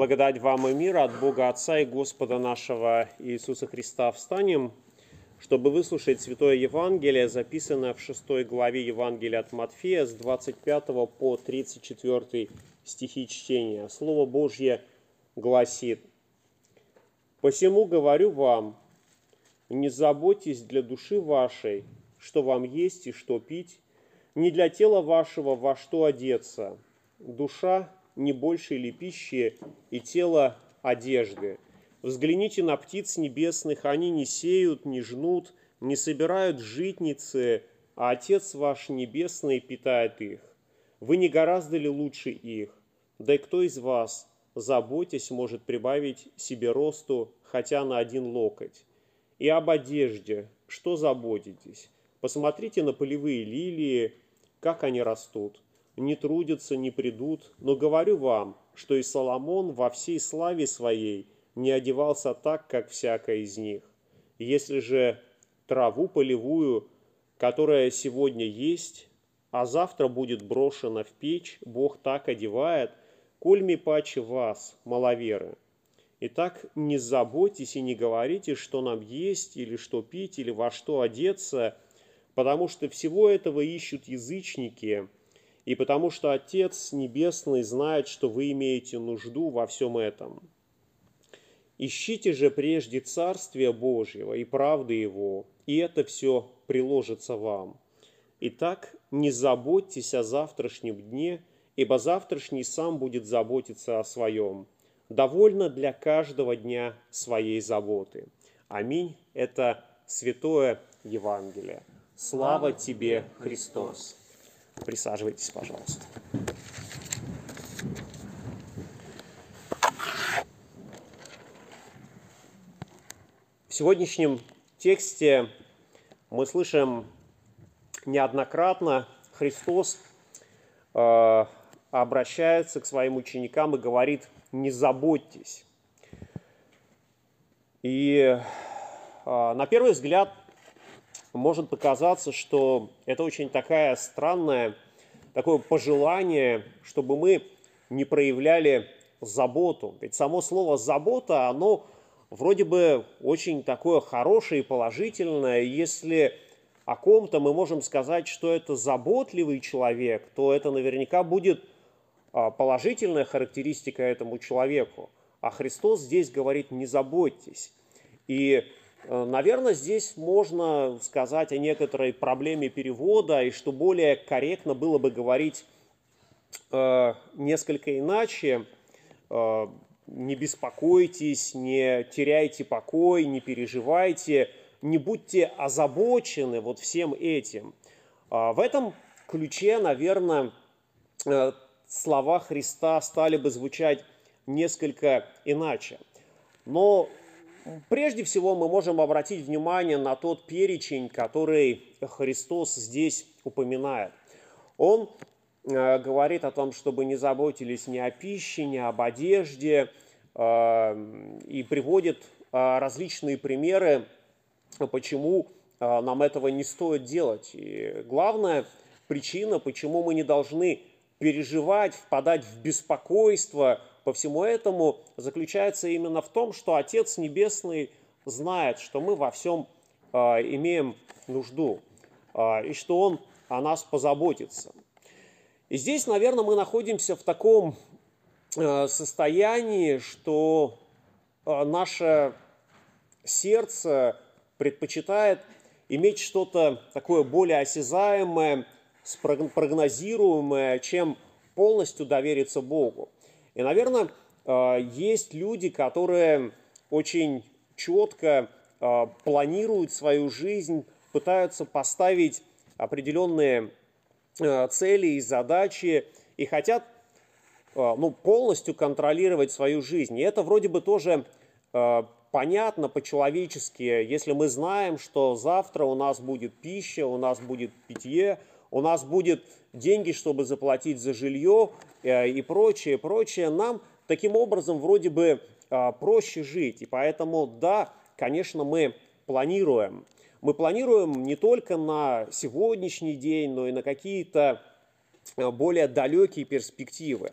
Благодать вам и мир от Бога Отца и Господа нашего Иисуса Христа. Встанем, чтобы выслушать Святое Евангелие, записанное в 6 главе Евангелия от Матфея с 25 по 34 стихи чтения. Слово Божье гласит, «Посему говорю вам, не заботьтесь для души вашей, что вам есть и что пить, не для тела вашего во что одеться. Душа не больше ли пищи и тело одежды. Взгляните на птиц небесных, они не сеют, не жнут, не собирают житницы, а Отец ваш Небесный питает их. Вы не гораздо ли лучше их? Да и кто из вас, заботясь, может прибавить себе росту хотя на один локоть? И об одежде, что заботитесь? Посмотрите на полевые лилии, как они растут не трудятся, не придут, но говорю вам, что и Соломон во всей славе своей не одевался так, как всякая из них. Если же траву полевую, которая сегодня есть, а завтра будет брошена в печь, Бог так одевает, кольми паче вас, маловеры. Итак, не заботьтесь и не говорите, что нам есть, или что пить, или во что одеться, потому что всего этого ищут язычники – и потому что Отец Небесный знает, что вы имеете нужду во всем этом. Ищите же прежде Царствия Божьего и правды Его, и это все приложится вам. Итак, не заботьтесь о завтрашнем дне, ибо завтрашний сам будет заботиться о своем. Довольно для каждого дня своей заботы. Аминь. Это Святое Евангелие. Слава тебе, Христос! Присаживайтесь, пожалуйста. В сегодняшнем тексте мы слышим неоднократно Христос э, обращается к своим ученикам и говорит, не заботьтесь. И э, на первый взгляд может показаться, что это очень такая странная, такое пожелание, чтобы мы не проявляли заботу. Ведь само слово «забота», оно вроде бы очень такое хорошее и положительное. Если о ком-то мы можем сказать, что это заботливый человек, то это наверняка будет а, положительная характеристика этому человеку. А Христос здесь говорит «не заботьтесь». И наверное, здесь можно сказать о некоторой проблеме перевода, и что более корректно было бы говорить э, несколько иначе. Э, не беспокойтесь, не теряйте покой, не переживайте, не будьте озабочены вот всем этим. Э, в этом ключе, наверное, э, слова Христа стали бы звучать несколько иначе. Но Прежде всего мы можем обратить внимание на тот перечень, который Христос здесь упоминает. Он э, говорит о том, чтобы не заботились ни о пище, ни об одежде, э, и приводит э, различные примеры, почему нам этого не стоит делать. И главная причина, почему мы не должны переживать, впадать в беспокойство по всему этому заключается именно в том, что Отец Небесный знает, что мы во всем э, имеем нужду, э, и что Он о нас позаботится. И здесь, наверное, мы находимся в таком э, состоянии, что э, наше сердце предпочитает иметь что-то такое более осязаемое, прогнозируемое, чем полностью довериться Богу. И, наверное, э, есть люди, которые очень четко э, планируют свою жизнь, пытаются поставить определенные э, цели и задачи и хотят ну, полностью контролировать свою жизнь. И это вроде бы тоже понятно по-человечески, если мы знаем, что завтра у нас будет пища, у нас будет питье, у нас будет деньги, чтобы заплатить за жилье э, и прочее, прочее, нам таким образом вроде бы а, проще жить. И поэтому, да, конечно, мы планируем. Мы планируем не только на сегодняшний день, но и на какие-то э, более далекие перспективы.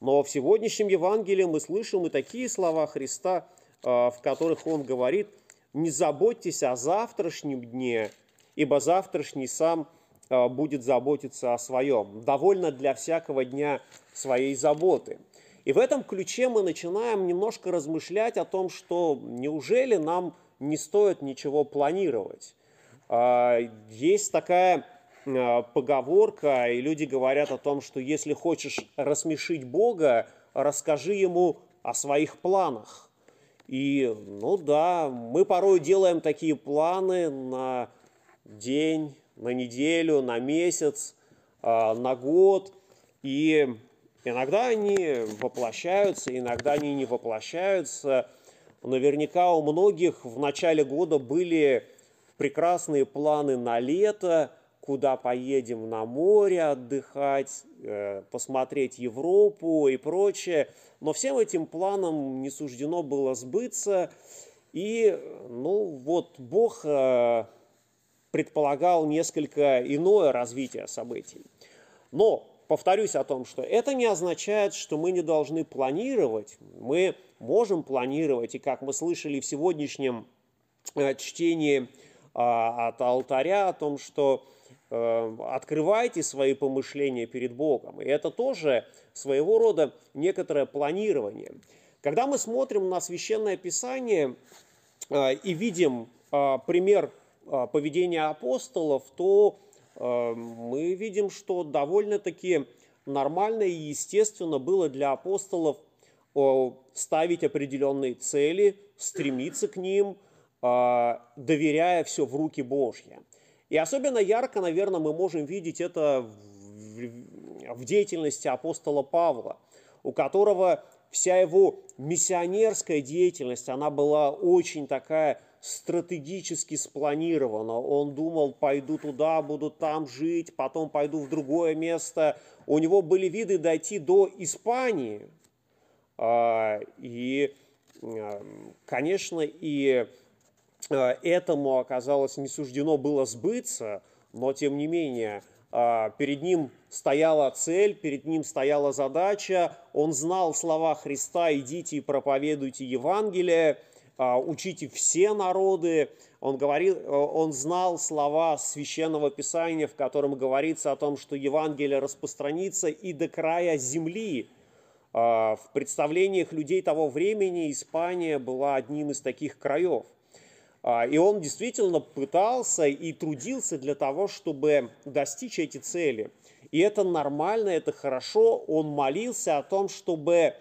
Но в сегодняшнем Евангелии мы слышим и такие слова Христа, в которых Он говорит, «Не заботьтесь о завтрашнем дне, ибо завтрашний сам будет заботиться о своем. Довольно для всякого дня своей заботы». И в этом ключе мы начинаем немножко размышлять о том, что неужели нам не стоит ничего планировать. Есть такая Э, поговорка, и люди говорят о том, что если хочешь рассмешить Бога, расскажи ему о своих планах. И, ну да, мы порой делаем такие планы на день, на неделю, на месяц, э, на год, и иногда они воплощаются, иногда они не воплощаются. Наверняка у многих в начале года были прекрасные планы на лето – куда поедем на море отдыхать, э, посмотреть Европу и прочее. Но всем этим планам не суждено было сбыться. И, ну, вот Бог э, предполагал несколько иное развитие событий. Но повторюсь о том, что это не означает, что мы не должны планировать. Мы можем планировать, и как мы слышали в сегодняшнем э, чтении а, от алтаря о том, что Э, открывайте свои помышления перед Богом. И это тоже своего рода некоторое планирование. Когда мы смотрим на Священное Писание э, и видим э, пример поведения апостолов, то мы видим, что довольно-таки нормально и естественно было для апостолов ставить определенные цели, стремиться к ним, доверяя все в руки Божьи. И особенно ярко, наверное, мы можем видеть это в деятельности апостола Павла, у которого вся его миссионерская деятельность, она была очень такая стратегически спланирована. Он думал, пойду туда, буду там жить, потом пойду в другое место. У него были виды дойти до Испании. А, и, конечно, и Э, этому оказалось не суждено было сбыться, но тем не менее э, перед ним стояла цель, перед ним стояла задача, он знал слова Христа «идите и проповедуйте Евангелие», учите все народы. Он, говорил, он знал слова Священного Писания, в котором говорится о том, что Евангелие распространится и до края земли. В представлениях людей того времени Испания была одним из таких краев – а, и он действительно пытался и трудился для того, чтобы достичь эти цели. И это нормально, это хорошо. Он молился о том, чтобы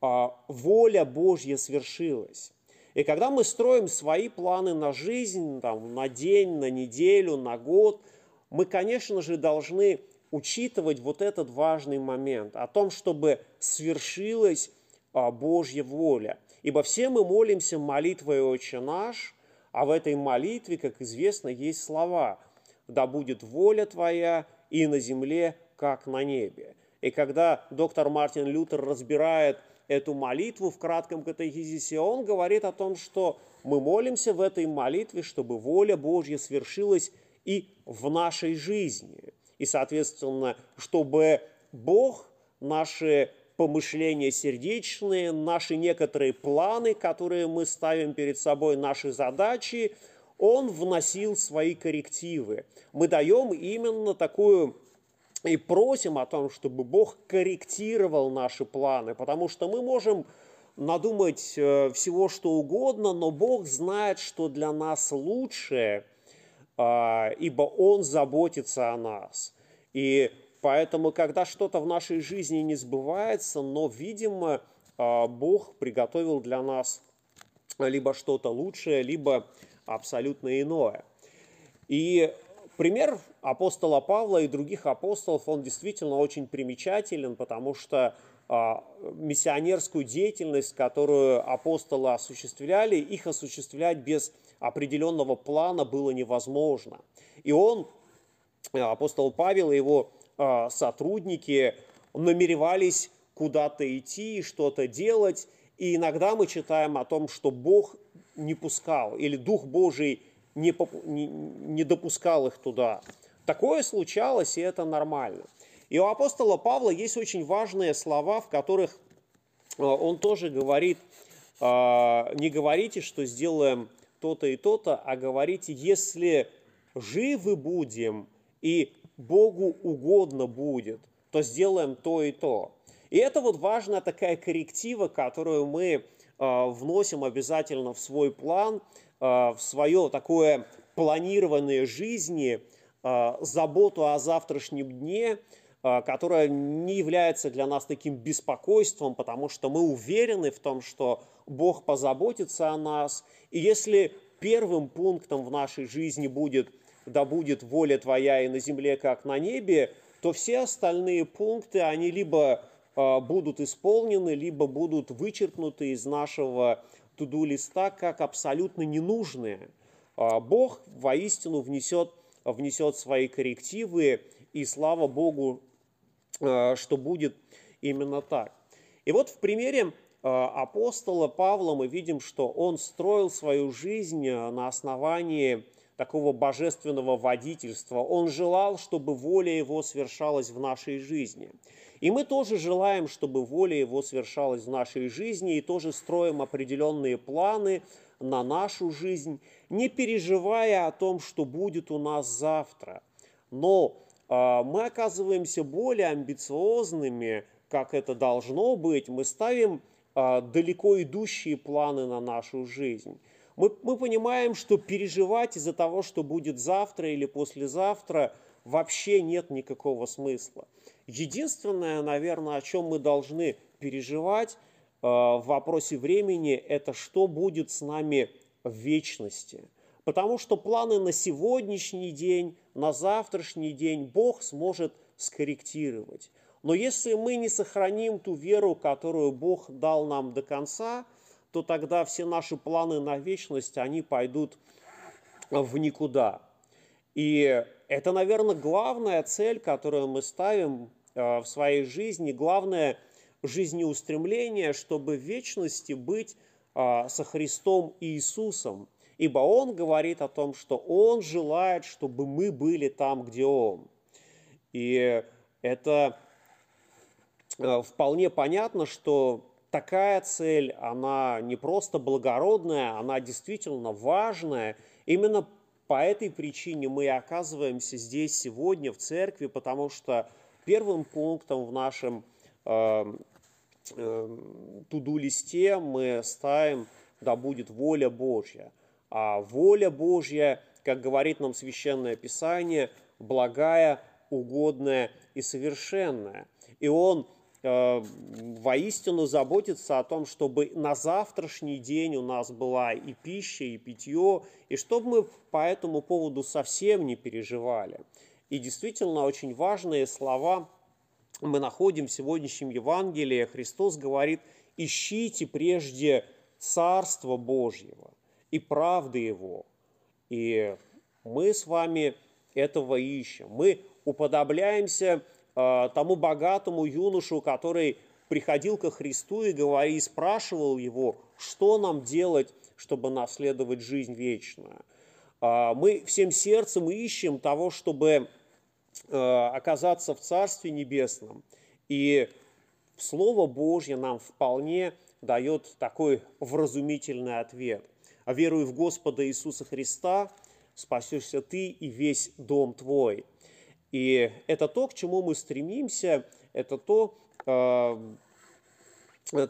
а, воля Божья свершилась. И когда мы строим свои планы на жизнь, там, на день, на неделю, на год, мы, конечно же, должны учитывать вот этот важный момент о том, чтобы свершилась а, Божья воля. Ибо все мы молимся молитвой «Отче наш», а в этой молитве, как известно, есть слова «Да будет воля Твоя и на земле, как на небе». И когда доктор Мартин Лютер разбирает эту молитву в кратком катехизисе, он говорит о том, что мы молимся в этой молитве, чтобы воля Божья свершилась и в нашей жизни. И, соответственно, чтобы Бог наши помышления сердечные, наши некоторые планы, которые мы ставим перед собой, наши задачи, он вносил свои коррективы. Мы даем именно такую и просим о том, чтобы Бог корректировал наши планы, потому что мы можем надумать э, всего, что угодно, но Бог знает, что для нас лучше, а, ибо Он заботится о нас. И Поэтому, когда что-то в нашей жизни не сбывается, но, видимо, а, Бог приготовил для нас либо что-то лучшее, либо абсолютно иное. И пример апостола Павла и других апостолов, он действительно очень примечателен, потому что а, миссионерскую деятельность, которую апостолы осуществляли, их осуществлять без определенного плана было невозможно. И он, апостол Павел и его а, сотрудники намеревались куда-то идти, что-то делать. И иногда мы читаем о том, что Бог не пускал, или Дух Божий не, не, не допускал их туда. Такое случалось, и это нормально. И у апостола Павла есть очень важные слова, в которых он тоже говорит, не говорите, что сделаем то-то и то-то, а говорите, если живы будем и Богу угодно будет, то сделаем то и то. И это вот важная такая корректива, которую мы э, вносим обязательно в свой план, э, в свое такое планирование жизни, э, заботу о завтрашнем дне, которая не является для нас таким беспокойством, потому что мы уверены в том, что Бог позаботится о нас. И если первым пунктом в нашей жизни будет «да будет воля Твоя и на земле, как на небе», то все остальные пункты, они либо будут исполнены, либо будут вычеркнуты из нашего туду листа как абсолютно ненужные. А, Бог воистину внесет, внесет свои коррективы, и слава Богу, а, что будет именно так. И вот в примере апостола Павла мы видим, что он строил свою жизнь на основании такого божественного водительства. Он желал, чтобы воля его свершалась в нашей жизни. И мы тоже желаем, чтобы воля его свершалась в нашей жизни, и тоже строим определенные планы на нашу жизнь, не переживая о том, что будет у нас завтра. Но э, мы оказываемся более амбициозными, как это должно быть. Мы ставим э, далеко идущие планы на нашу жизнь мы, мы понимаем, что переживать из-за того, что будет завтра или послезавтра, вообще нет никакого смысла. Единственное, наверное, о чем мы должны переживать э, в вопросе времени, это что будет с нами в вечности. Потому что планы на сегодняшний день, на завтрашний день Бог сможет скорректировать. Но если мы не сохраним ту веру, которую Бог дал нам до конца – то тогда все наши планы на вечность, они пойдут в никуда. И это, наверное, главная цель, которую мы ставим э, в своей жизни, главное жизнеустремление, чтобы в вечности быть э, со Христом Иисусом. Ибо Он говорит о том, что Он желает, чтобы мы были там, где Он. И это э, вполне понятно, что такая цель, она не просто благородная, она действительно важная. Именно по этой причине мы оказываемся здесь сегодня в церкви, потому что первым пунктом в нашем э, э, туду-листе мы ставим «да будет воля Божья». А воля Божья, как говорит нам Священное Писание, благая, угодная и совершенная. И Он воистину заботиться о том, чтобы на завтрашний день у нас была и пища, и питье, и чтобы мы по этому поводу совсем не переживали. И действительно очень важные слова мы находим в сегодняшнем Евангелии. Христос говорит, ищите прежде Царство Божьего и правды Его. И мы с вами этого ищем. Мы уподобляемся Э, тому богатому юношу, который приходил ко Христу и, говорил, и спрашивал его, что нам делать, чтобы наследовать жизнь вечную. Э, мы всем сердцем ищем того, чтобы э, оказаться в Царстве Небесном. И Слово Божье нам вполне дает такой вразумительный ответ. Веруй в Господа Иисуса Христа, спасешься ты и весь дом твой. И это то, к чему мы стремимся, это то, э,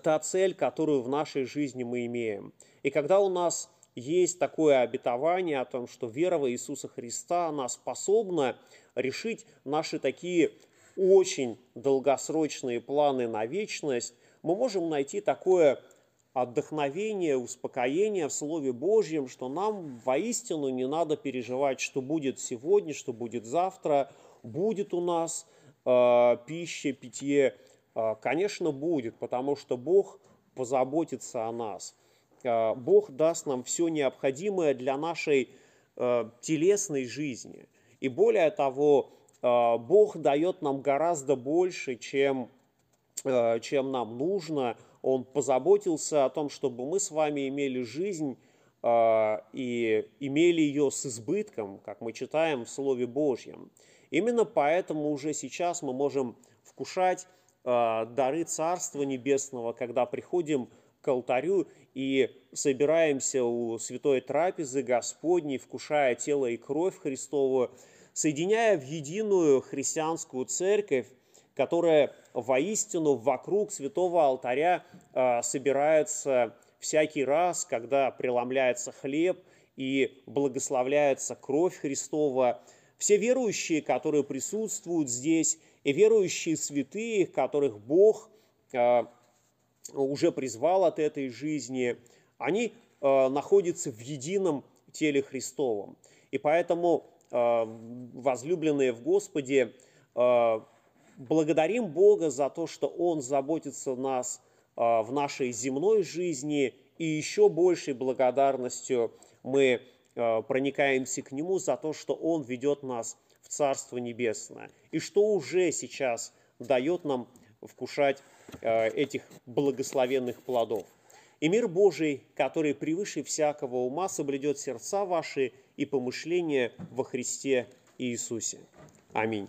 та цель, которую в нашей жизни мы имеем. И когда у нас есть такое обетование о том, что вера в Иисуса Христа, она способна решить наши такие очень долгосрочные планы на вечность, мы можем найти такое отдохновение, успокоение в Слове Божьем, что нам воистину не надо переживать, что будет сегодня, что будет завтра, будет у нас э, пища, питье? Э, конечно, будет, потому что Бог позаботится о нас. Э, Бог даст нам все необходимое для нашей э, телесной жизни. И более того, э, Бог дает нам гораздо больше, чем, э, чем нам нужно. Он позаботился о том, чтобы мы с вами имели жизнь и имели ее с избытком, как мы читаем в Слове Божьем. Именно поэтому уже сейчас мы можем вкушать э, дары Царства Небесного, когда приходим к алтарю и собираемся у святой трапезы Господней, вкушая тело и кровь Христову, соединяя в единую христианскую церковь, которая воистину вокруг святого алтаря э, собирается всякий раз, когда преломляется хлеб и благословляется кровь Христова. Все верующие, которые присутствуют здесь, и верующие святые, которых Бог э, уже призвал от этой жизни, они э, находятся в едином теле Христовом. И поэтому, э, возлюбленные в Господе, благодарим Бога за то, что Он заботится о нас в нашей земной жизни, и еще большей благодарностью мы проникаемся к Нему за то, что Он ведет нас в Царство Небесное, и что уже сейчас дает нам вкушать Э, этих благословенных плодов. И мир Божий, который превыше всякого ума, соблюдет сердца ваши и помышления во Христе Иисусе. Аминь.